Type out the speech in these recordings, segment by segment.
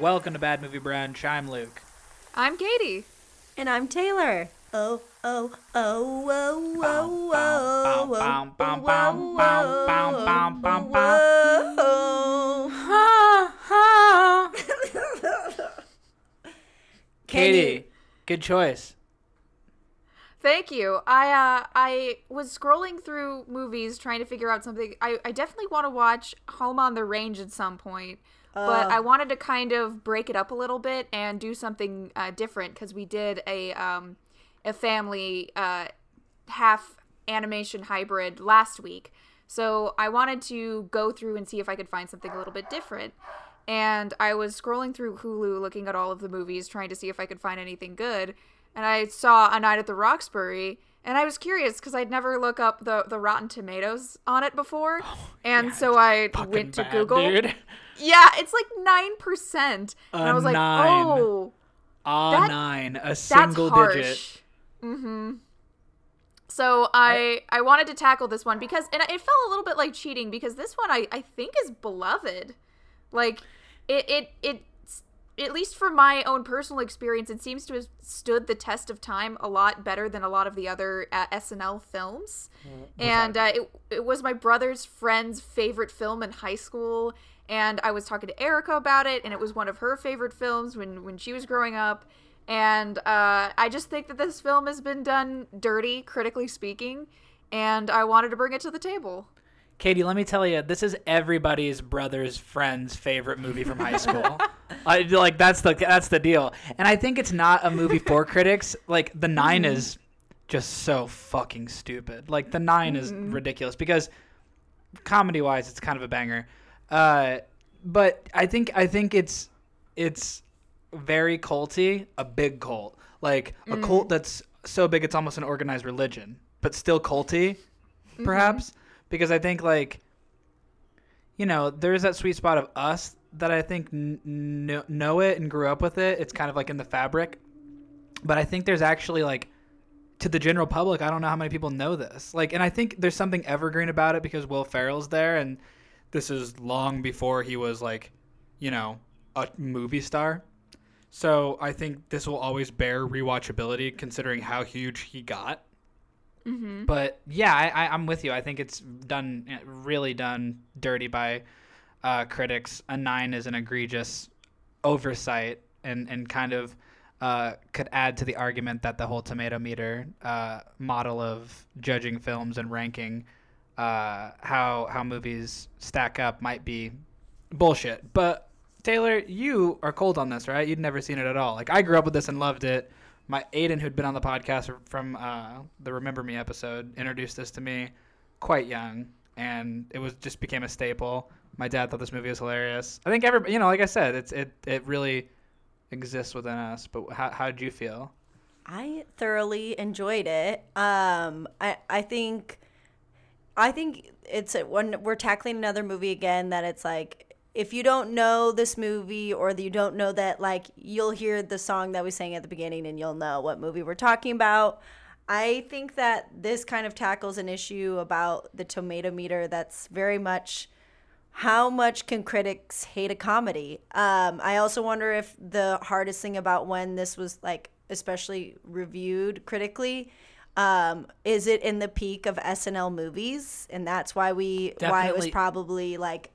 Welcome to Bad Movie Brunch. I'm Luke. I'm Katie. And I'm Taylor. Oh, oh, oh, bum, bum, whoa. Ha ha. Katie, good choice. Thank you. I uh I was scrolling through movies trying to figure out something. I, I definitely want to watch Home on the Range at some point. But I wanted to kind of break it up a little bit and do something uh, different because we did a um a family uh half animation hybrid last week. So I wanted to go through and see if I could find something a little bit different. And I was scrolling through Hulu looking at all of the movies trying to see if I could find anything good. And I saw A Night at the Roxbury and I was curious because I'd never look up the, the Rotten Tomatoes on it before. and so I went to bad, Google. dude. Yeah, it's like 9%. And I A was like, nine. oh, A That- nine, a single digit. Mm-hmm. So I I wanted to tackle this one because and it felt a little bit like cheating because this one I I think is beloved, like it it it at least from my own personal experience it seems to have stood the test of time a lot better than a lot of the other uh, SNL films, and uh, it it was my brother's friend's favorite film in high school. And I was talking to Erica about it, and it was one of her favorite films when, when she was growing up and uh, I just think that this film has been done dirty, critically speaking, and I wanted to bring it to the table. Katie, let me tell you, this is everybody's brother's friend's favorite movie from high school. I, like that's the that's the deal, and I think it's not a movie for critics. Like the 9 Mm-hmm. is just so fucking stupid. Like the 9 is Mm-hmm. ridiculous because comedy wise, it's kind of a banger. Uh, but I think I think it's it's very culty, a big cult, like a Mm. cult that's so big it's almost an organized religion, but still culty, Mm-hmm. perhaps. Because I think like, you know, there's that sweet spot of us that I think kn- know it and grew up with it. It's kind of like in the fabric. But I think there's actually like to the general public, I don't know how many people know this. Like, and I think there's something evergreen about it because Will Ferrell's there, and this is long before he was like, you know, a movie star. So I think this will always bear rewatchability considering how huge he got. Mm-hmm. But yeah, I, I, I'm with you. I think it's done really done dirty by uh, critics. A nine is an egregious oversight and and kind of uh, could add to the argument that the whole tomato meter uh, model of judging films and ranking uh, how how movies stack up might be bullshit. But Taylor, you are cold on this, right? You'd never seen it at all. Like I grew up with this and loved it. My Aiden, who'd been on the podcast from uh, the Remember Me episode, introduced this to me quite young, and it was just became a staple. My dad thought this movie was hilarious. I think every, you know, like I said, it's it it really exists within us. But how how did you feel? I thoroughly enjoyed it. Um, I I think, I think it's when we're tackling another movie again that it's like if you don't know this movie or you don't know that like you'll hear the song that we sang at the beginning and you'll know what movie we're talking about. I think that this kind of tackles an issue about the tomato meter that's very much how much can critics hate a comedy? Um, I also wonder if the hardest thing about when this was like especially reviewed critically um, is it in the peak of SNL movies, and that's why we why it was probably like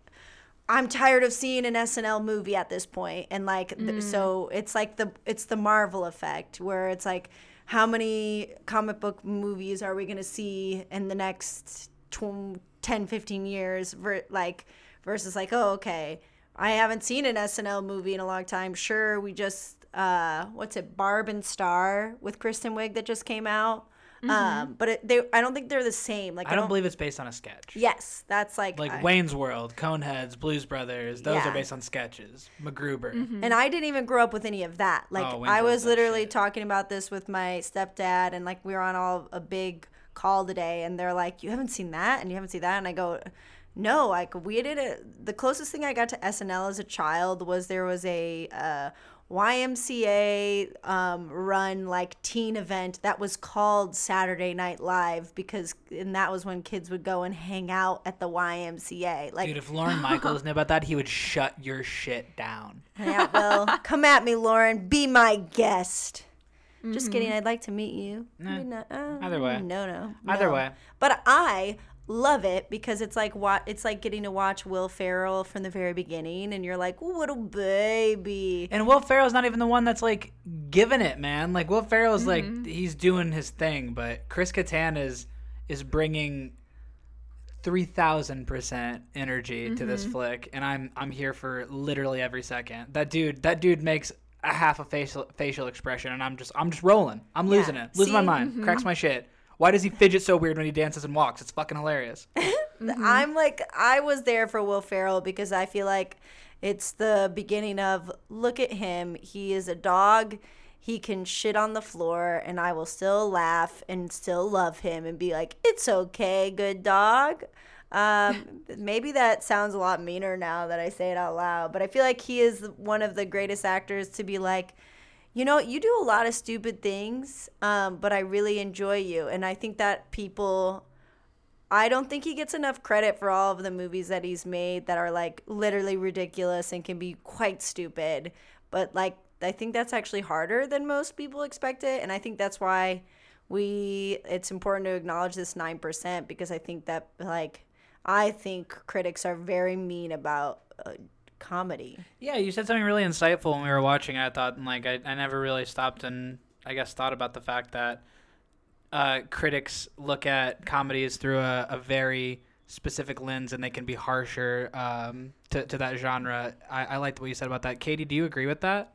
I'm tired of seeing an SNL movie at this point, and like th- so it's like the it's the Marvel effect where it's like how many comic book movies are we gonna see in the next tw- 10, 15 years? Ver- like versus like oh okay, I haven't seen an SNL movie in a long time. Sure, we just uh what's it Barb and Star with Kristen Wiig that just came out. Um, but it, they I don't think they're the same. Like I don't believe it's based on a sketch. Yes, that's like Like I- Wayne's World, Coneheads, Blues Brothers, those Yeah. are based on sketches. MacGruber. And I didn't even grow up with any of that. Like Oh, I was literally shit. talking about this with my stepdad and like we were on all a big call today and they're like, You haven't seen that and you haven't seen that and I go no, like we did it. The closest thing I got to SNL as a child was there was a uh, YMCA um, run like teen event that was called Saturday Night Live because and that was when kids would go and hang out at the YMCA. Like, Dude, if Lorne Michaels knew about that, he would shut your shit down. yeah, well, come at me, Lorne. Be my guest. Just kidding. I'd like to meet you. Nah, not- uh, either way. No, no. Either no. way. But I love it because it's like what it's like getting to watch Will Ferrell from the very beginning, and you're like, little baby. And Will Ferrell's not even the one that's like giving it, man. Like Will Ferrell's like mm-hmm. he's doing his thing, but Chris Kattan is is bringing three thousand percent energy to this mm-hmm. flick, and I'm I'm here for literally every second. That dude, that dude makes a half a facial facial expression, and I'm just I'm just rolling. I'm losing it, losing my See? mind, mm-hmm. cracks my shit. Why does he fidget so weird when he dances and walks? It's fucking hilarious. I'm like, I was there for Will Ferrell because I feel like it's the beginning of look at him. He is a dog. He can shit on the floor, and I will still laugh and still love him and be like, it's okay, good dog. Um, maybe that sounds a lot meaner now that I say it out loud, but I feel like he is one of the greatest actors to be like, you know, you do a lot of stupid things, um, but I really enjoy you. And I think that people I don't think he gets enough credit for all of the movies that he's made that are like literally ridiculous and can be quite stupid. But like I think that's actually harder than most people expect it and I think that's why we it's important to acknowledge this 9% because I think that like I think critics are very mean about uh, comedy. Yeah, you said something really insightful when we were watching. I thought, and like, I, I never really stopped and I guess thought about the fact that uh, critics look at comedies through a, a very specific lens and they can be harsher um, to, to that genre. I, I liked what you said about that. Katie, do you agree with that?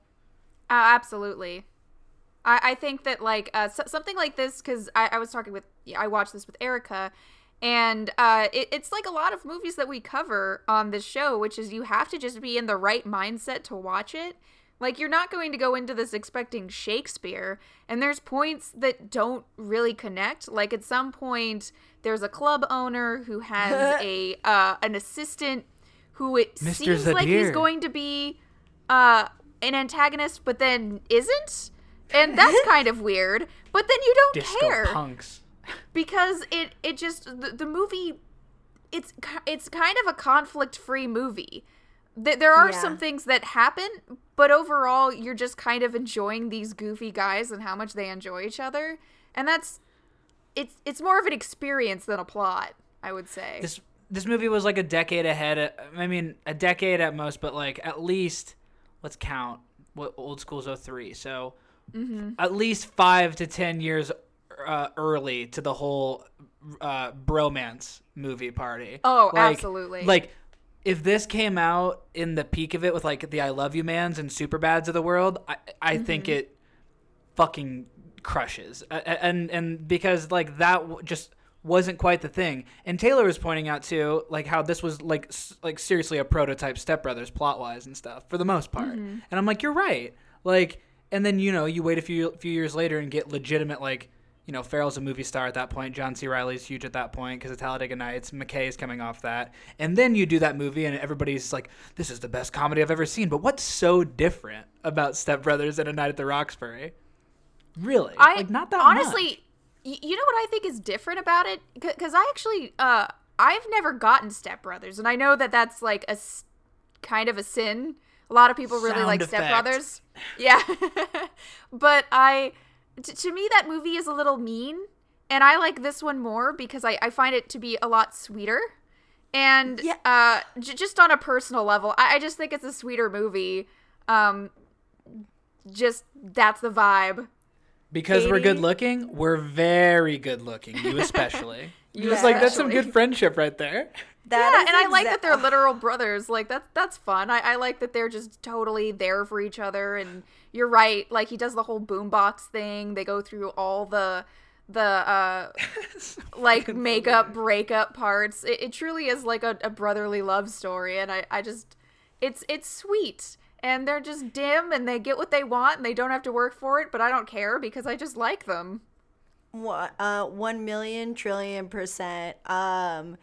Uh, absolutely. I, I think that like uh, so, something like this because I, I was talking with I watched this with Erica, and uh, it, it's like a lot of movies that we cover on this show, which is you have to just be in the right mindset to watch it. Like you're not going to go into this expecting Shakespeare, and there's points that don't really connect. Like at some point, there's a club owner who has a uh, an assistant who it Mr. seems like he's going to be uh, an antagonist, but then isn't, and that's kind of weird. But then you don't Disco care punks. Because it it just the, the movie it's it's kind of a conflict free movie Th- there are Yeah. some things that happen but overall you're just kind of enjoying these goofy guys and how much they enjoy each other and that's it's it's more of an experience than a plot i would say This this movie was like a decade ahead. Of, I mean, a decade at most, but like at least let's count what old school's 03. So mm-hmm. at least five to ten years uh, early to the whole uh, bromance movie party. Oh, Like- absolutely. Like if this came out in the peak of it with like the I Love You Mans and Super Bads of the world, I I think it fucking crushes. And and because like that w- just wasn't quite the thing. And Taylor was pointing out too, like how this was like s- like seriously a prototype Step Brothers plot wise and stuff for the most part. And I'm like, you're right. Like, and then you know you wait a few few years later and get legitimate like. You know, Ferrell's a movie star at that point. John C. Reilly's huge at that point because of Talladega Nights. McKay is coming off that, and then you do that movie, and everybody's like, "This is the best comedy I've ever seen." But what's so different about Step Brothers and A Night at the Roxbury? Really, I like not that honestly, y- you know what I think is different about it? Because I actually, uh, I've never gotten Step Brothers, and I know that that's like a s- kind of a sin. A lot of people really Sound like effect. Step Brothers. Yeah, but I, t- to me, that movie is a little mean, and I like this one more because I, I find it to be a lot sweeter. And Yeah. uh, j- just on a personal level, I-, I just think it's a sweeter movie. Um, just that's the vibe. Because we're good looking, we're very good looking. You especially. You Just like that's some good friendship right there. That yeah, is and I like that they're literal brothers. Like that's that's fun. I, I like that they're just totally there for each other. And you're right. Like he does the whole boombox thing. They go through all the the uh like makeup breakup parts. It, it truly is like a, a brotherly love story. And I I just it's it's sweet. And they're just dim and they get what they want and they don't have to work for it. But I don't care because I just like them. What? uh, one million trillion percent. Um,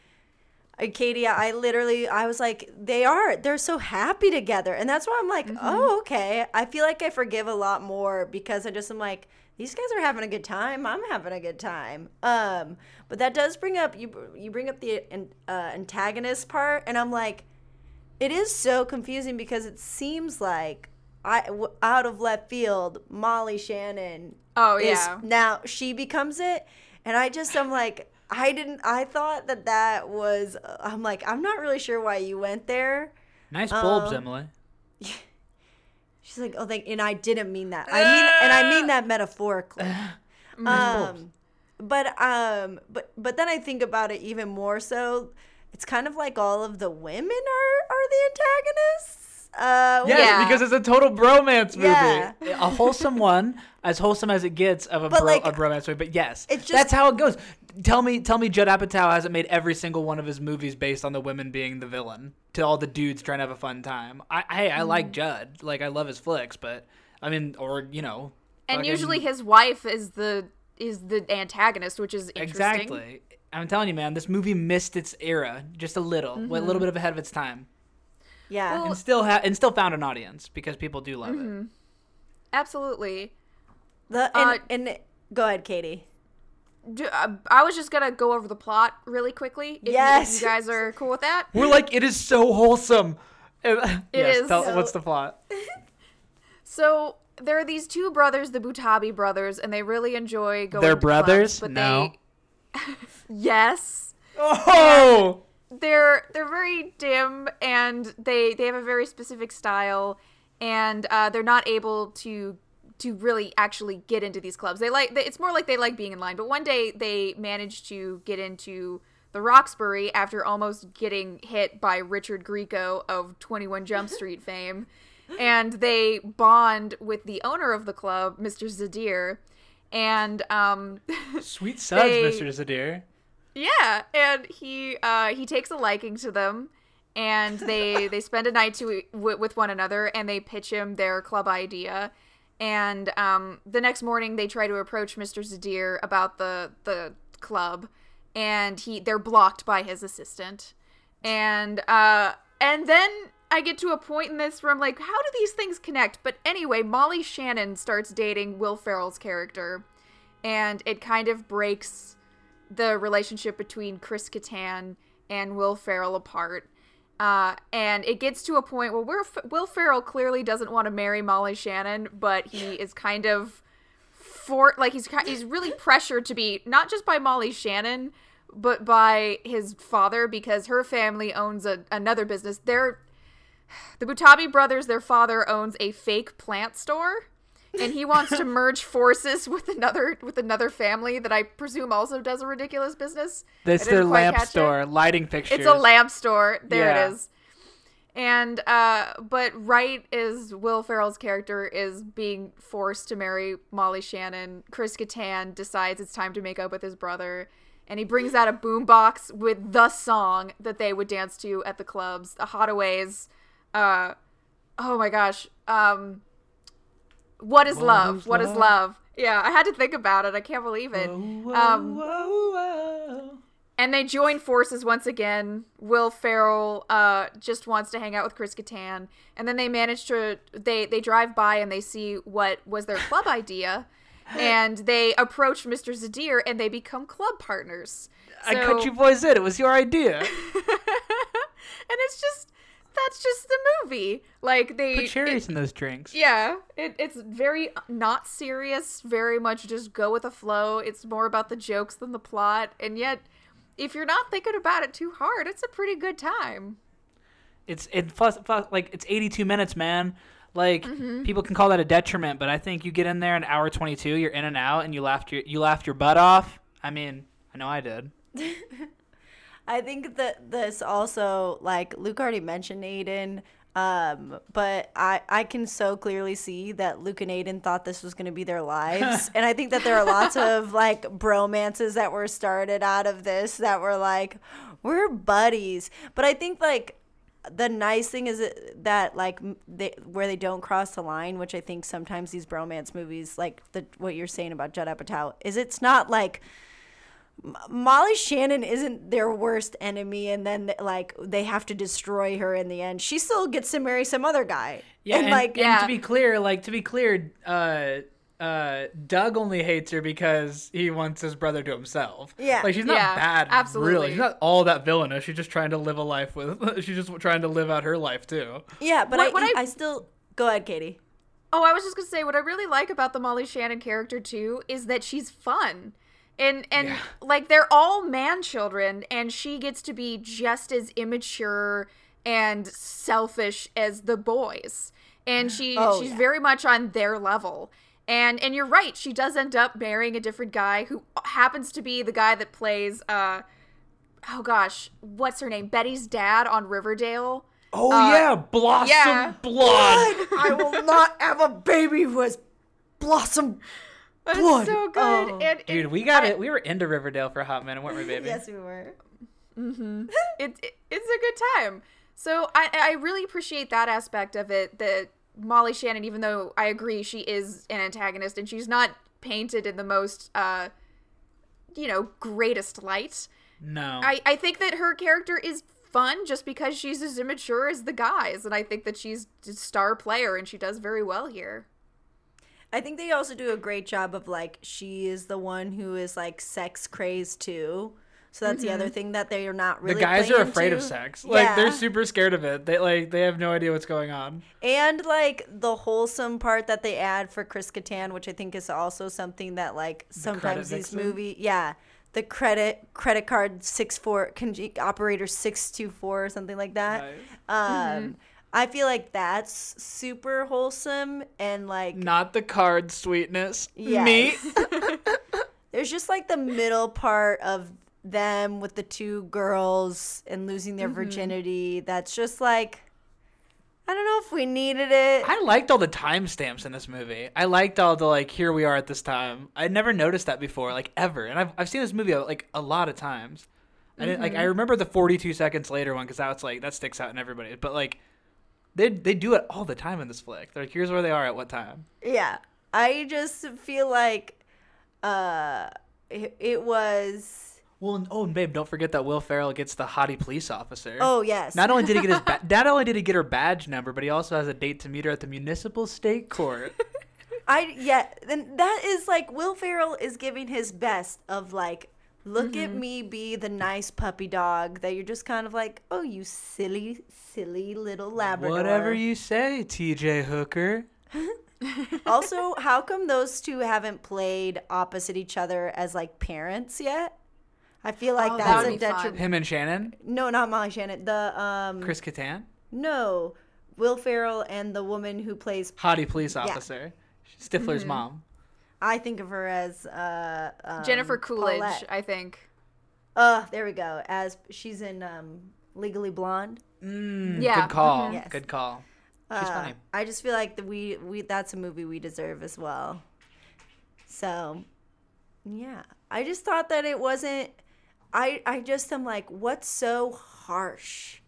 Katie, I literally, I was like, they are, they're so happy together, and that's why I'm like, oh, okay. I feel like I forgive a lot more because I just am like, these guys are having a good time. I'm having a good time. Um, but that does bring up you. You bring up the uh, antagonist part, and I'm like, it is so confusing because it seems like I w- out of left field, Molly Shannon. Oh, is yeah. Now she becomes it, and I just I'm like, I didn't. I thought that that was. I'm like, I'm not really sure why you went there. Nice bulbs, Um, Emily. She's like, oh, thank, and I didn't mean that. I mean, and I mean that metaphorically. um, but um, but but then I think about it even more so. It's kind of like all of the women are are the antagonists. Uh, Yes, Yeah. because it's a total bromance movie. Yeah. A wholesome one, as wholesome as it gets of a, But, bro- like, a bromance movie. But yes, it's just- that's how it goes. Tell me, tell me, Judd Apatow hasn't made every single one of his movies based on the women being the villain to all the dudes trying to have a fun time. I, hey, I Mm. like Judd, like I love his flicks, but I mean, or you know, And fucking- usually his wife is the is the antagonist, which is interesting. exactly. I'm telling you, man, this movie missed its era just a little, a little Mm-hmm. bit of ahead of its time, yeah. Well, and still ha- and still found an audience because people do love Mm-hmm. it. Absolutely. the uh, and, and go ahead, Katie. Do, uh, I was just gonna go over the plot really quickly. If you- if Yes. you, guys are cool with that. We're like, it is so wholesome. It yes, is. Tell, So- what's the plot? So there are these two brothers, the Butabi brothers, and they really enjoy going. They're to brothers? clubs, but No. They... yes. Oh, they're they're very dim and they they have a very specific style and uh, they're not able to to really actually get into these clubs they like they, it's more like they like being in line but one day they managed to get into the roxbury after almost getting hit by richard grieco of 21 jump street fame and they bond with the owner of the club mr zadir and um sweet suds, They- Mr. Zadir. Yeah, and he uh, he takes a liking to them, and they they spend a night to w- with one another, and they pitch him their club idea. And um, the next morning, they try to approach Mr. Zadir about the the club, and he they're blocked by his assistant. And uh, and then I get to a point in this where I'm like, how do these things connect? But anyway, Molly Shannon starts dating Will Ferrell's character, and it kind of breaks the relationship between Chris Kattan and Will Ferrell apart. Uh, and it gets to a point where Will, Will Ferrell clearly doesn't want to marry Molly Shannon, but he is kind of for like he's he's really pressured to be not just by Molly Shannon, but by his father because her family owns a, another business. They're the Butabi brothers. Their father owns a fake plant store and he wants to merge forces with another with another family that I presume also does a ridiculous business. That's their lamp catch it. store, lighting fixtures. It's a lamp store. There Yeah. it is. And uh but right as Will Ferrell's character is being forced to marry Molly Shannon, Chris Kattan decides it's time to make up with his brother. And he brings out a boombox with the song that they would dance to at the clubs, the Haddaways. Uh, oh my gosh. Um, what is What love? is What is love? love? Yeah, I had to think about it. I can't believe it. Whoa, Um, whoa, whoa. and they join forces once again. Will Ferrell uh, just wants to hang out with Chris Kattan, and then they manage to they they drive by and they see what was their club idea, and they approach Mr. Zadir and they become club partners. I cut you boys in. It was your idea. and it's just that's just the movie. Like they Put cherries it- in those drinks. yeah, it, it's very not serious, very much just go with the flow. It's more about the jokes than the plot, and yet, if you're not thinking about it too hard, it's a pretty good time. It's it plus, plus like it's 82 minutes, man. Like Mm-hmm. people can call that a detriment, but I think you get in there an hour 22, you're in and out, and you laughed your you laughed your butt off. I mean, I know I did. I think that this also, like Luke already mentioned Aiden, um, but I, I can so clearly see that Luke and Aiden thought this was going to be their lives. and I think that there are lots of like bromances that were started out of this that were like, we're buddies. But I think like the nice thing is that like they, where they don't cross the line, which I think sometimes these bromance movies, like the what you're saying about Judd Apatow, is it's not like Molly Shannon isn't their worst enemy, and then like they have to destroy her in the end. She still gets to marry some other guy. Yeah, and, and, like and Yeah. to be clear, like to be clear, uh, uh, Doug only hates her because he wants his brother to himself. Yeah. like she's not Yeah, bad. absolutely. really, she's not all that villainous. She's just trying to live a life with. She's just trying to live out her life too. yeah, but What- I, what I I- still go ahead, Katie. Oh, I was just gonna say what I really like about the Molly Shannon character too is that she's fun. And and Yeah. like they're all man children and she gets to be just as immature and selfish as the boys. And she Oh, she's yeah. very much on their level. And and you're right, she does end up marrying a different guy who happens to be the guy that plays uh oh gosh, what's her name? Betty's dad on Riverdale. Oh Uh, yeah, blossom yeah. blood. I will not have a baby who has blossom. That's Blood. so good. Oh. And, and Dude, we got I- it. We were into Riverdale for a hot minute, weren't we, baby? Yes, we were. it, it- it's a good time. So I I really appreciate that aspect of it. That Molly Shannon, even though I agree she is an antagonist and she's not painted in the most uh you know greatest light. No. I I think that her character is fun just because she's as immature as the guys, and I think that she's a star player and she does very well here. I think they also do a great job of like she is the one who is like sex crazed too. So that's the other thing that they are not really. the guys are playing afraid of sex. Like they're super scared of it. They like they have no idea what's going on. and like the wholesome part that they add for Chris Kattan, which I think is also something that like sometimes these vixen? movie, yeah, the credit credit card six four con- operator six two four or something like that. Um, I feel like that's super wholesome and like Not the card sweetness. Yes. Me. there's just like the middle part of them with the two girls and losing their mm-hmm. virginity. That's just like I don't know if we needed it. I liked all the timestamps in this movie. I liked all the like here we are at this time. I never noticed that before, like ever. And I've I've seen this movie like a lot of times. I didn't like I mm-hmm. remember the 42 seconds later one because that's like that sticks out in everybody. But like they they do it all the time in this flick. They're like here's where they are at what time. Yeah. I just feel like uh it, it was Well, and, oh, and babe, don't forget that Will Ferrell gets the hottie police officer. Oh yes. Not only did he get his ba- not only did he get her badge number, but he also has a date to meet her at the municipal state court. I yeah, then that is like Will Ferrell is giving his best of like look at me be the nice puppy dog that you're just kind of like, "Oh, you silly silly little labrador." Whatever you say, T.J. Hooker. also, how come those two haven't played opposite each other as like parents yet? I feel like Oh, that that's would a detriment. Him and Shannon. No, not Molly Shannon. The um Chris Kattan. no, Will Ferrell and the woman who plays Hottie police officer. Stifler's Mm-hmm. mom. I think of her as uh um, Jennifer Coolidge, Paulette. I think. Uh, there we go. As she's in um Legally Blonde. Mm, Yeah, Good call. mhm. Yes. Good call. She's Uh, funny. I just feel like that we we that's a movie we deserve as well. So, yeah, I just thought that it wasn't. I I just am like, what's so harsh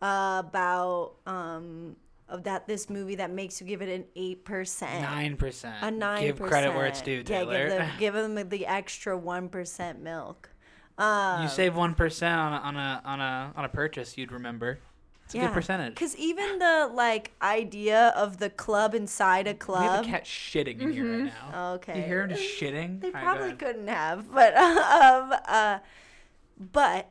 about um of that this movie that makes you give it an eight percent, Nine percent. a nine. Give credit where it's due, Yeah, give them give them the extra one percent milk. Um, you save one percent on a, on a on a on a purchase, you'd remember. It's a good percentage. Because even the like idea of the club inside a club. We have a cat shitting in here right now. Okay. You hear him just shitting? They All probably couldn't have, but um, uh, but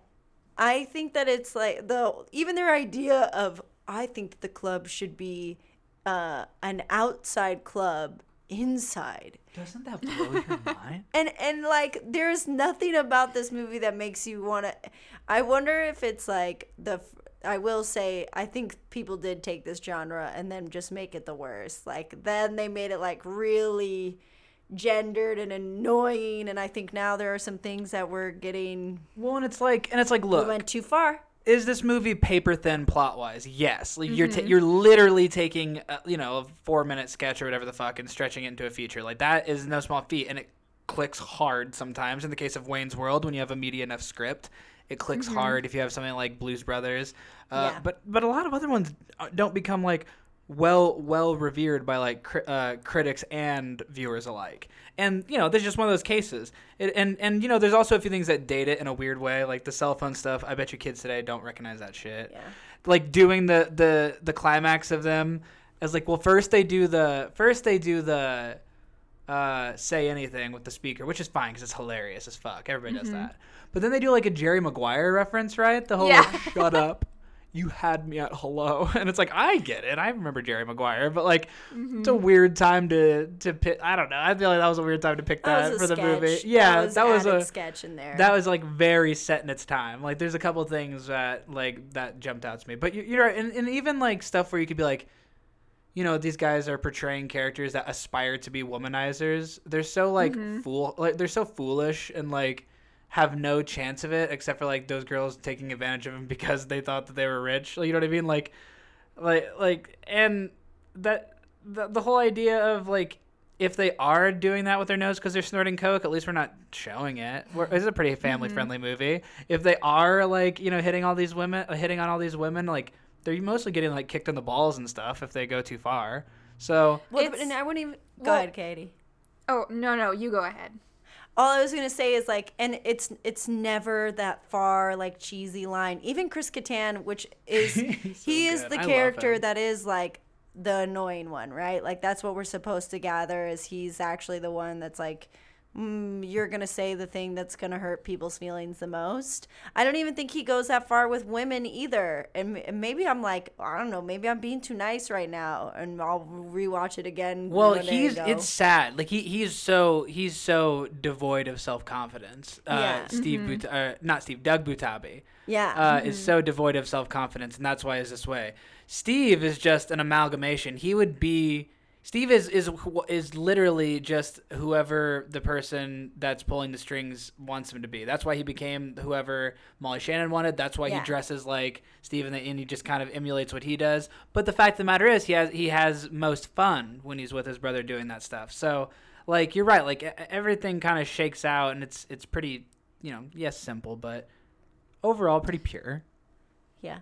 I think that it's like the even their idea of I think that the club should be uh, an outside club inside. Doesn't that blow your mind? And and like there's nothing about this movie that makes you want to I wonder if it's like the I will say I think people did take this genre and then just make it the worst. Like then they made it like really gendered and annoying and I think now there are some things that we're getting Well, and it's like, and it's like, we look, went too far. Is this movie paper thin plot wise? Yes. Like you're Mm-hmm. ta- you're literally taking uh, you know a four minute sketch or whatever the fuck and stretching it into a feature. Like that is no small feat, and it clicks hard sometimes. In the case of Wayne's World, when you have a meaty enough script, it clicks hard. If you have something like Blues Brothers, uh, Yeah. but but a lot of other ones uh, don't become like. Well well revered by like cri- uh, critics and viewers alike. And you know, there's just one of those cases. It, and and you know, there's also a few things that date it in a weird way, like the cell phone stuff. I bet you kids today don't recognize that shit. Yeah. Like doing the the the climax of them as like, well, first they do the first they do the uh, say anything with the speaker, which is fine because it's hilarious as fuck. Everybody does that. But then they do like a Jerry Maguire reference, right? The whole Yeah. like, "shut up." You had me at hello, and it's like I get it. I remember Jerry Maguire, but like it's a mm-hmm. weird time to to pick. I don't know. I feel like that was a weird time to pick that, That for a the sketch. movie. Yeah, was, that was a sketch in there. that was like very set in its time. Like there's a couple things that like that jumped out to me. But you, you're right, and, and even like stuff where you could be like, you know, these guys are portraying characters that aspire to be womanizers. They're so like mm-hmm. fool, like they're so foolish and like have no chance of it except for like those girls taking advantage of him because they thought that they were rich. Like, you know what I mean? Like, like like and that the, the whole idea of like if they are doing that with their nose because they're snorting coke, at least we're not showing it. We're, this is a pretty mm-hmm. family friendly movie. If they are like you know hitting all these women, hitting on all these women, like they're mostly getting like kicked in the balls and stuff if they go too far. So well, It's- and I wouldn't even go well- ahead, Katie. Oh no no, you go ahead. All I was gonna say is like, and it's it's never that far like cheesy line. Even Chris Kattan, which is so he is good. the I character that is like the annoying one, right? Like that's what we're supposed to gather is he's actually the one that's like. Mm, you're gonna say the thing that's gonna hurt people's feelings the most. I don't even think he goes that far with women either. And, and maybe I'm like, I don't know, maybe I'm being too nice right now, and I'll rewatch it again. Well, he's it's sad. Like he he's so he's so devoid of self confidence. Uh, Yeah. Steve But- uh, not Steve Doug Butabi. yeah, uh, is so devoid of self confidence, and that's why he's this way. Steve is just an amalgamation. He would be Steve is is is literally just whoever the person that's pulling the strings wants him to be. That's why he became whoever Molly Shannon wanted. That's why Yeah. he dresses like Steve, and, and he just kind of emulates what he does. But the fact of the matter is, he has he has most fun when he's with his brother doing that stuff. So, like you're right, like everything kind of shakes out, and it's it's pretty, you know, yes, simple, but overall pretty pure. yeah.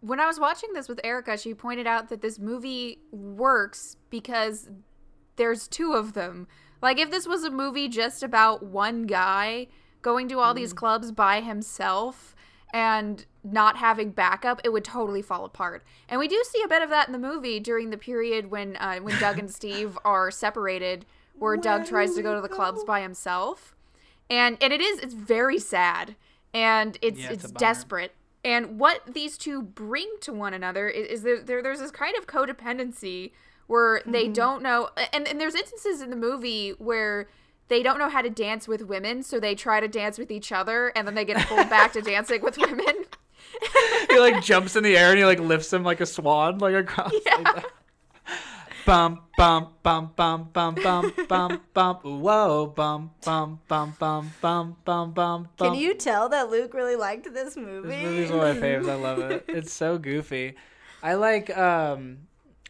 When I was watching this with Erica, she pointed out that this movie works because there's two of them. Like if this was a movie just about one guy going to all these clubs by himself and not having backup, it would totally fall apart. And we do see a bit of that in the movie during the period when uh, when Doug and Steve are separated, where Doug tries to go to the clubs by himself, and and it is it's very sad and it's Yeah, it's it's, desperate. And what these two bring to one another is, is there, there there's this kind of codependency where they mm-hmm. don't know and, and there's instances in the movie where they don't know how to dance with women, so they try to dance with each other and then they get pulled back to dancing with women. he like jumps in the air and he like lifts him like a swan like across. like that. Bum bum bum bum bum bum bum bum whoa bum bum bum bum bum bum bum. Can you tell that Luke really liked this movie? This movie's one of my faves. I love it. It's so goofy. I like um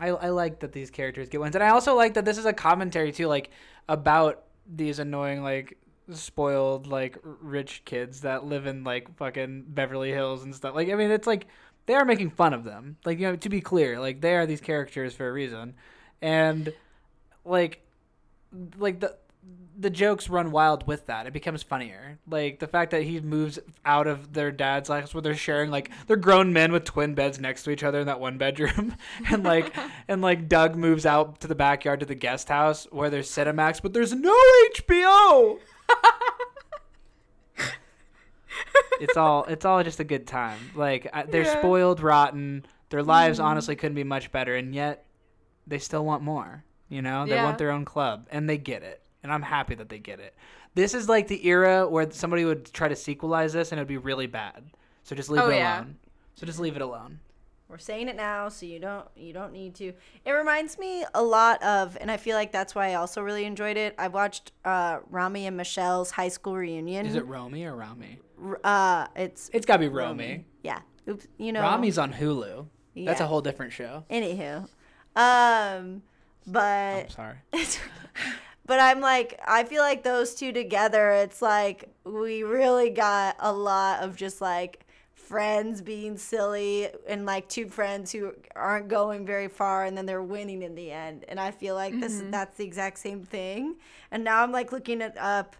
I, I like that these characters get wins. And I also like that this is a commentary too, like about these annoying like spoiled like rich kids that live in like fucking Beverly Hills and stuff. Like I mean it's like they are making fun of them. Like you know to be clear, like they are these characters for a reason. And like like the the jokes run wild with that. It becomes funnier. Like the fact that he moves out of their dad's house where they're sharing like they're grown men with twin beds next to each other in that one bedroom. and like and like Doug moves out to the backyard to the guest house where there's Cinemax, but there's no HBO. it's all it's all just a good time. Like I, they're Yeah. spoiled, rotten. Their lives mm-hmm. honestly couldn't be much better, and yet they still want more. You know, they Yeah. want their own club, and they get it. And I'm happy that they get it. This is like the era where somebody would try to sequelize this, and it'd be really bad. So just leave Oh, it yeah. alone. So just leave it alone. We're saying it now, so you don't you don't need to. It reminds me a lot of, and I feel like that's why I also really enjoyed it. I've watched uh, Rami and Michele's high school reunion. Is it Romy or Rami? R- Uh, it's It's gotta be Romy. yeah. Oops, you know. Rami's on Hulu. Yeah. That's a whole different show. Anywho, um, but I'm sorry. but I'm like, I feel like those two together, it's like we really got a lot of just like friends being silly and like two friends who aren't going very far and then they're winning in the end. And I feel like this that's the exact same thing. And now I'm like looking it up.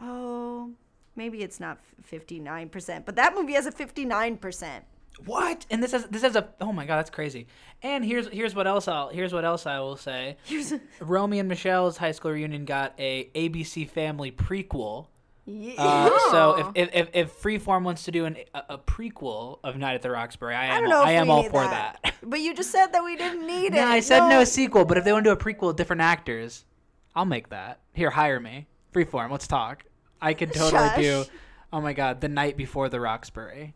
Oh, maybe it's not 59%, but that movie has a 59%. What? And this is this is a oh my god, that's crazy. And here's here's what else I'll here's what else I will say. Here's a, Romy and Michele's high school reunion got a ABC Family prequel. yeah. Uh, so if, if, if, if Freeform wants to do an, a, a prequel of Night at the Roxbury, I am I don't know if I am all for that. that. But you just said that we didn't need it. no, I said no. sequel, but if they want to do a prequel with different actors, I'll make that. Here, hire me. Freeform, let's talk. I could totally do. Oh my god, the night before the Roxbury,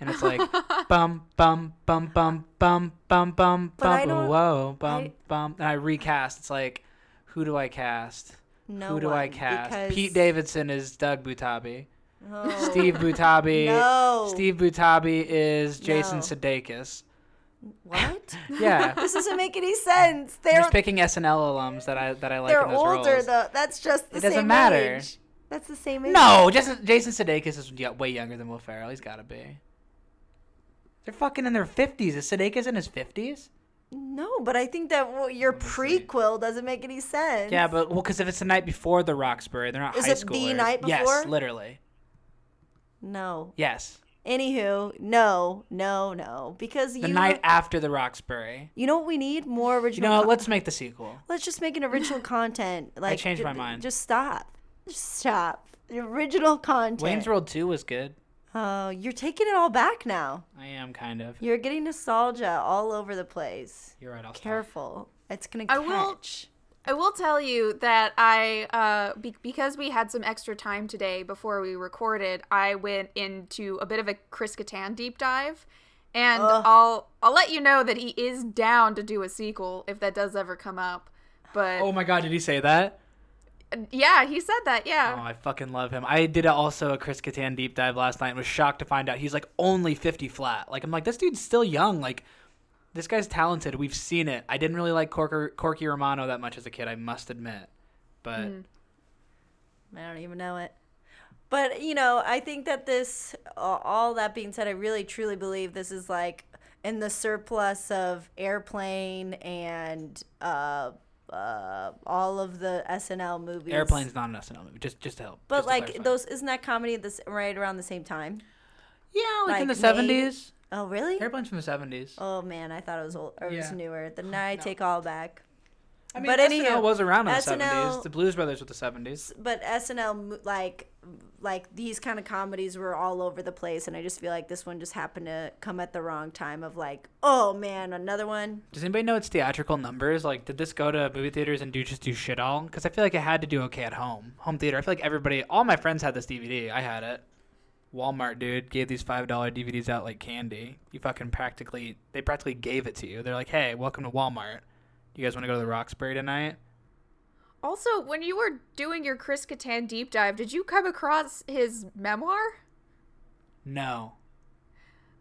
and it's like bum bum bum bum bum bum bum bum whoa bum I- bum, and I recast. It's like, who do I cast? No who do I cast? because- Pete Davidson is Doug Butabi. Oh. Steve Butabi. No. Steve Butabi is Jason No. Sudeikis. What? Yeah. this doesn't make any sense. I'm They're just picking SNL alums that I that I like they're in those older roles. though. That's just the It doesn't matter. age. That's the same age. No, Jason Jason Sudeikis is way younger than Will Ferrell. He's got to be. They're fucking in their fifties. Is Sudeikis in his fifties? No, but I think that well, your prequel doesn't make any sense. Yeah, but well, because if it's the night before the Roxbury, they're not Is high it the night Yes, literally. no. Yes, Anywho, no, no, no, because the you night after the Roxbury. you know what we need more You original. know, con- let's make the sequel. let's just make an original content. Like I changed my mind. Just stop. Just stop. The original content. Wayne's World Two was good. Oh, you're taking it all back now. I am kind of. You're getting nostalgia all over the place. You're right. I'll stop. Careful. It's gonna I catch. will- I will tell you that I, uh, be- because we had some extra time today before we recorded, I went into a bit of a Chris Kattan deep dive, and Ugh. I'll I'll let you know that he is down to do a sequel if that does ever come up. But Oh my god, did he say that? Yeah, he said that. Oh, Yeah. I fucking love him. I did also a Chris Kattan deep dive last night and was shocked to find out he's like only 50 flat. Like, I'm like, this dude's still young. Like, this guy's talented. We've seen it. I didn't really like Corker, Corky Romano that much as a kid, I must admit. But Mm. I don't even know it. But you know, I think that this, all all that being said, I really truly believe this is like in the surplus of airplane and uh, uh, all of the SNL movies. Airplane's not an SNL movie. Just, just to help. But just to like clarify. those, isn't that comedy this right around the same time? yeah, like, in the like, 70s. Oh really? Airplane's from the 70s. Oh man, I thought it was old, or it was Yeah. newer. Then I No. take all back. I mean, but SNL anyhow, was around in the SNL 70s. The Blues Brothers were the 70s. But SNL mo- like like these kind of comedies were all over the place, and I just feel like this one just happened to come at the wrong time. Of like, oh man, another one. Does anybody know its theatrical numbers? Like, did this go to movie theaters and do just do shit all? Because I feel like it had to do okay at home, home theater. I feel like everybody, all my friends had this DVD. I had it. Walmart dude gave these five dollar DVDs out like candy. You fucking practically, they practically gave it to you. They're like, hey, welcome to Walmart. You guys want to go to the Roxbury tonight? Also, when you were doing your Chris Kattan deep dive, did you come across his memoir? No.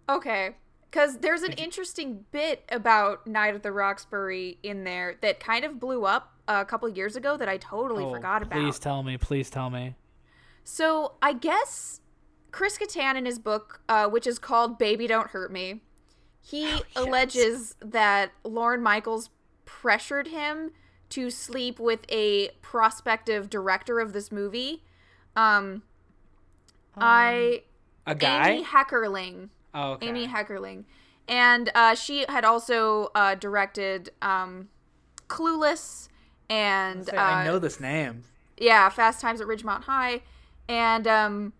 Okay. Because there's an interesting bit about Night at the Roxbury in there that kind of blew up a couple years ago that I totally Oh, forgot about. Please tell me. Please tell me. So I guess Chris Kattan in his book, uh, which is called "Baby Don't Hurt Me," he Oh, alleges that Lorne Michaels pressured him to sleep with a prospective director of this movie. Um, I A guy? Amy Heckerling. oh, okay. Amy Heckerling, and uh, she had also uh, directed um, Clueless and Say, uh, I know this name. yeah, Fast Times at Ridgemont High, and um,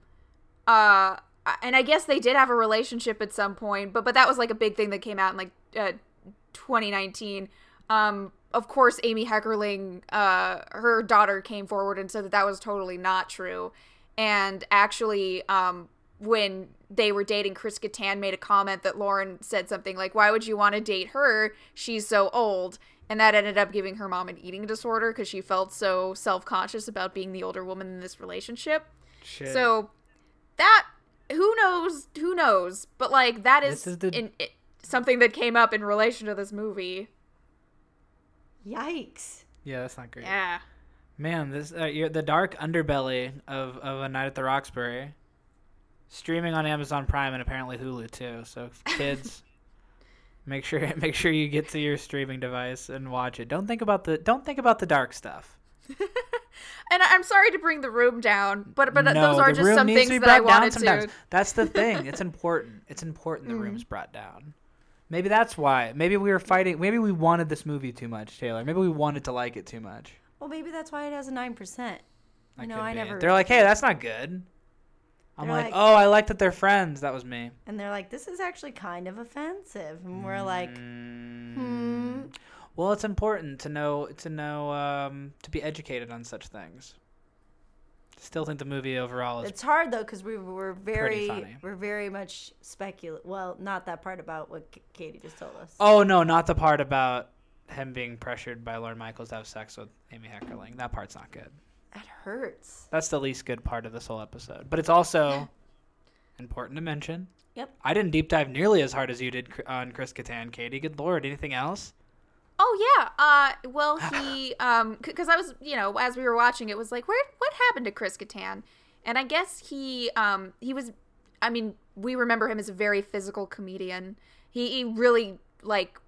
uh, and I guess they did have a relationship at some point, but but that was like a big thing that came out in like uh, 2019. Um, of course, Amy Heckerling, uh, her daughter came forward and said that that was totally not true, and actually, um, when they were dating, Chris Kattan made a comment that Lorne said something like, "Why would you want to date her? She's so old." And that ended up giving her mom an eating disorder because she felt so self conscious about being the older woman in this relationship. Shit. So that who knows? Who knows? But like that is, is the- in, it, something that came up in relation to this movie. Yikes! yeah, that's not great. Yeah. Man, this uh, you're the dark underbelly of, of a night at the Roxbury. Streaming on Amazon Prime and apparently Hulu too. So kids, make sure make sure you get to your streaming device and watch it. Don't think about the don't think about the dark stuff. And I- I'm sorry to bring the room down, but but no, those are just some things to be that I brought down wanted sometimes. to. That's the thing. It's important. It's important the Mm. room's brought down. Maybe that's why. Maybe we were fighting. Maybe we wanted this movie too much, Taylor. Maybe we wanted to like it too much. Well, maybe that's why it has a nine percent. That know, I be. never- They're like, hey, that's not good. I'm like, like- oh, I like that they're friends. That was me. And they're like, this is actually kind of offensive. And we're like, Mm. hmm. Well, it's important to know to know um, to be educated on such things. Still think the movie overall is It's hard though because we were very, we're very much speculative. Well, not that part about what K- Katie just told us. Oh no, not the part about him being pressured by Lorne Michaels to have sex with Amy Heckerling. That part's not good. It hurts. That's the least good part of this whole episode. But it's also important to mention. Yep. I didn't deep dive nearly as hard as you did on Chris Kattan, Katie. Good lord, anything else? Oh yeah. Uh, well, he um, because I was, you know, as we were watching, it was like, where, what happened to Chris Kattan? And I guess he, um, he was, I mean, we remember him as a very physical comedian. He, he really like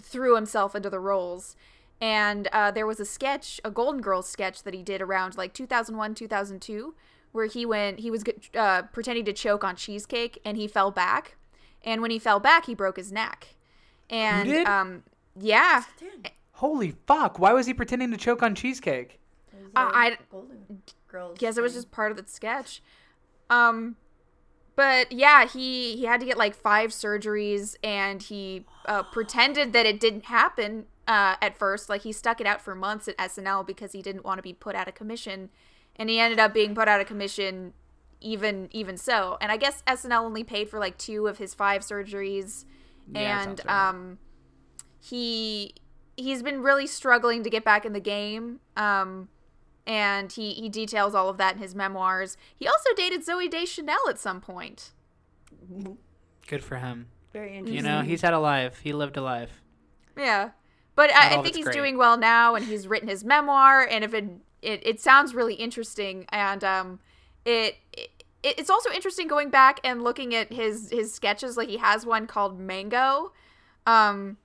threw himself into the roles. And uh, there was a sketch, a Golden Girls sketch that he did around like 2001, 2002, where he went, he was uh, pretending to choke on cheesecake, and he fell back. And when he fell back, he broke his neck. And um, yeah, Holy fuck! Why was he pretending to choke on cheesecake? Uh, I Golden Girls. guess it was just part of the sketch. Um, but yeah, he he had to get like five surgeries, and he uh, pretended that it didn't happen uh, at first. Like he stuck it out for months at SNL because he didn't want to be put out of commission, and he ended up being put out of commission. Even even so, and I guess SNL only paid for like two of his five surgeries, Yeah, and right. um, he he's been really struggling to get back in the game. Um, and he he details all of that in his memoirs. He also dated Zooey Deschanel at some point. Good for him. very interesting. You know, he's had a life. He lived a life. Yeah, but I, I think he's great. doing well now, and he's written his memoir, and if it it, it sounds really interesting, and um, it. it it's also interesting going back and looking at his his sketches. Like he has one called Mango, um,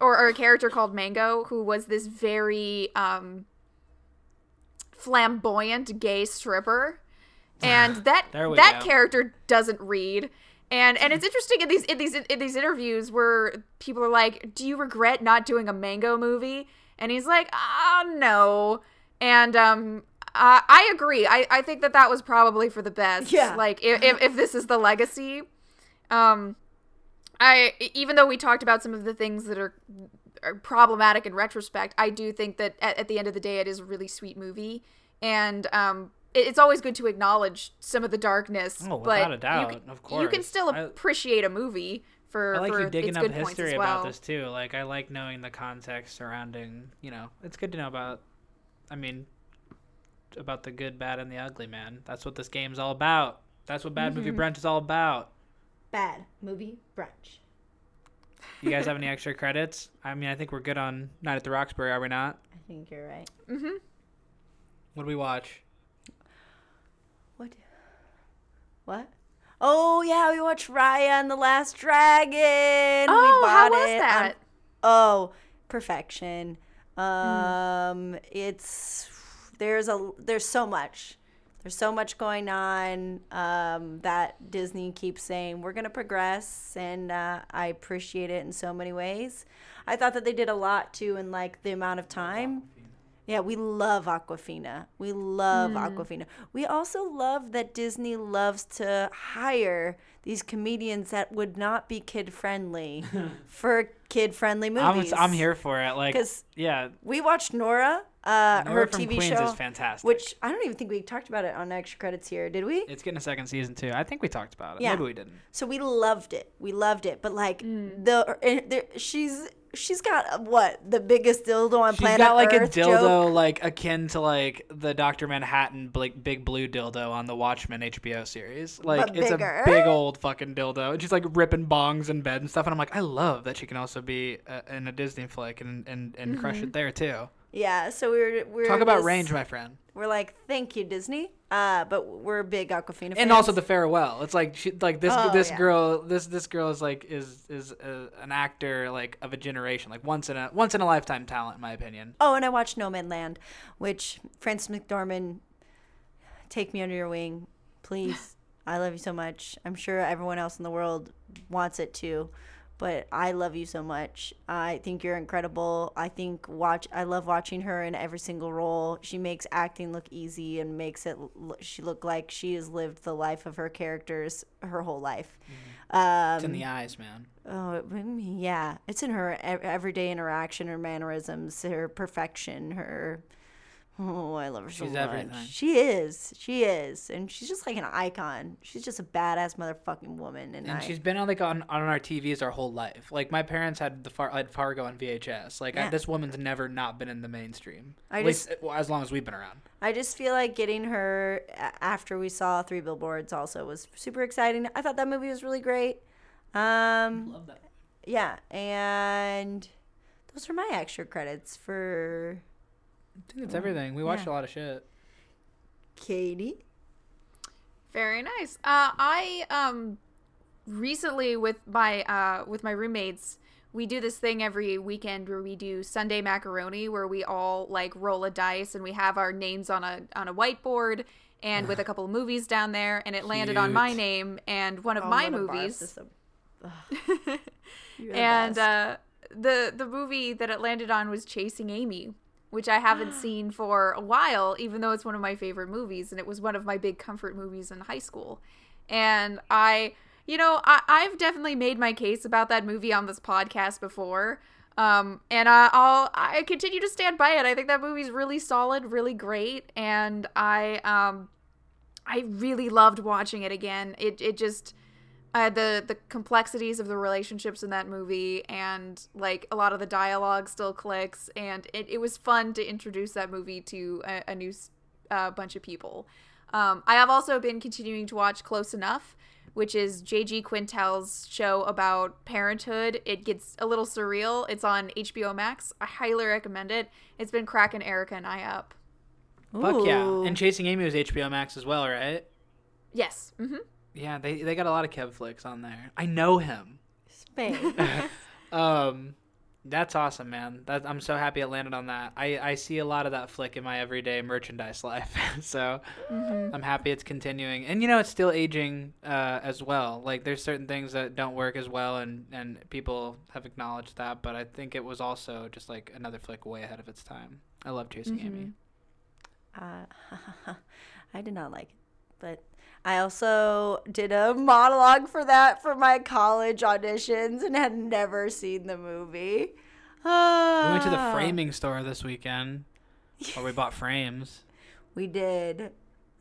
or, or a character called Mango who was this very um, flamboyant gay stripper, and that that go. character doesn't read. And and it's interesting in these in these in these interviews where people are like, "Do you regret not doing a Mango movie?" And he's like, "Ah, no." And um, uh, I agree. I I think that that was probably for the best. Yeah. Like if if, if this is the legacy, um, I even though we talked about some of the things that are, are problematic in retrospect, I do think that at, at the end of the day, it is a really sweet movie, and um, it, it's always good to acknowledge some of the darkness. Oh, but without a doubt, you can, of you can still appreciate a movie for I like for you digging its up good history well. about this too. Like I like knowing the context surrounding. You know, it's good to know about. I mean, about the good, bad, and the ugly, man. That's what this game's all about. That's what Bad Mm-hmm. Movie Brunch is all about. Bad movie brunch. You guys have any extra credits? I mean, I think we're good on Night at the Roxbury, are we not? I think you're right. Mm-hmm. What do we watch? What? What? Oh yeah, we watched Raya and the Last Dragon. Oh, we how was it on- that? oh, perfection. Hmm. Um, it's there's a there's so much. There's so much going on um, that Disney keeps saying we're gonna progress, and uh, I appreciate it in so many ways. I thought that they did a lot too in like the amount of time. Yeah, we love Awkwafina. We love Awkwafina. We also love that Disney loves to hire these comedians that would not be kid friendly for kid friendly I'm, movies. I'm here for it. Like, 'Cause yeah, We watched Nora, uh, her from TV Queens show, is fantastic. which I don't even think we talked about it on extra credits here, did we? it's getting a second season too. I think we talked about it. Yeah. Maybe we didn't. So we loved it. We loved it. But like Mm. the, eh, the she's she's got uh, what the biggest dildo on She's planet got like Earth a dildo joke. like akin to like the Doctor Manhattan big, big blue dildo on the Watchmen HBO series. Like But it's bigger. a big old fucking dildo. And she's like ripping bongs in bed and stuff. And I'm like, I love that she can also be uh, in a Disney flick and and, and crush Mm-hmm. it there too. Yeah, so we're we're Talk about this- range, my friend. We're like, thank you, Disney. Uh, but we're big Awkwafina fans. And also the farewell. It's like she, like this Oh, this yeah. girl this this girl is like is is a, an actor like of a generation like once in a once in a lifetime talent in my opinion. Oh, and I watched Nomadland, which Frances McDormand, take me under your wing, please. I love you so much. I'm sure everyone else in the world wants it too, but I love you so much. I think you're incredible. I think watch. I love watching her in every single role. She makes acting look easy and makes it. She look like she has lived the life of her characters her whole life. Um, It's in the eyes, man. Oh, it- mm, yeah. It's in her everyday interaction, her mannerisms, her perfection, her. Oh, I love her so She's much. everything. She is. She is. And she's just like an icon. She's just a badass motherfucking woman. And, And I, she's been on like on, on our TVs our whole life. Like my parents had the Far, had Fargo on VHS. Like I, this woman's never not been in the mainstream. I At just- least, well, as long as we've been around. I just feel like getting her after we saw Three Billboards also was super exciting. I thought that movie was really great. Um, Love that. yeah. And those are my extra credits for I think it's everything. We watched Yeah. a lot of shit. Katie. Very nice. Uh, I um recently with my uh with my roommates we do this thing every weekend where we do Sunday macaroni where we all like roll a dice and we have our names on a on a whiteboard and with a couple of movies down there and it landed on my name and one of Oh, my I'm gonna barf movies this up. Ugh. You're the and uh, the the movie that it landed on was Chasing Amy, which I haven't seen for a while, even though it's one of my favorite movies, and it was one of my big comfort movies in high school. And I, you know, I, I've definitely made my case about that movie on this podcast before. Um, and I, I'll I continue to stand by it. I think that movie's really solid, really great, and I um I really loved watching it again. It it just uh, the the complexities of the relationships in that movie and like a lot of the dialogue still clicks and it, it was fun to introduce that movie to a, a new uh, bunch of people. Um, i have also been continuing to watch close enough which is jg quintel's show about parenthood. It gets a little surreal. It's on hbo max. I highly recommend it. It's been cracking erica and i up. Fuck yeah. And Chasing Amy was HBO Max as well, right? yes. Hmm Yeah, they they got a lot of Kev flicks on there. I know him. Spain. Um, that's awesome, man. That I'm so happy it landed on that. I I see a lot of that flick in my everyday merchandise life, so I'm happy it's continuing. And you know, it's still aging uh, as well. Like there's certain things that don't work as well, and and people have acknowledged that. But I think it was also just like another flick way ahead of its time. I love Chasing Amy. Uh, I did not like it, but I also did a monologue for that for my college auditions and had never seen the movie. We went to the Ah. framing store this weekend, where we bought frames. We did.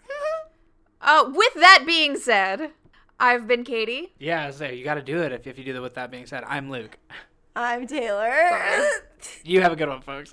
uh, with that being said i've been katie Yeah, so you got to do it if, if you do that. With that being said, I'm Luke. I'm Taylor. Sorry. You have a good one, folks.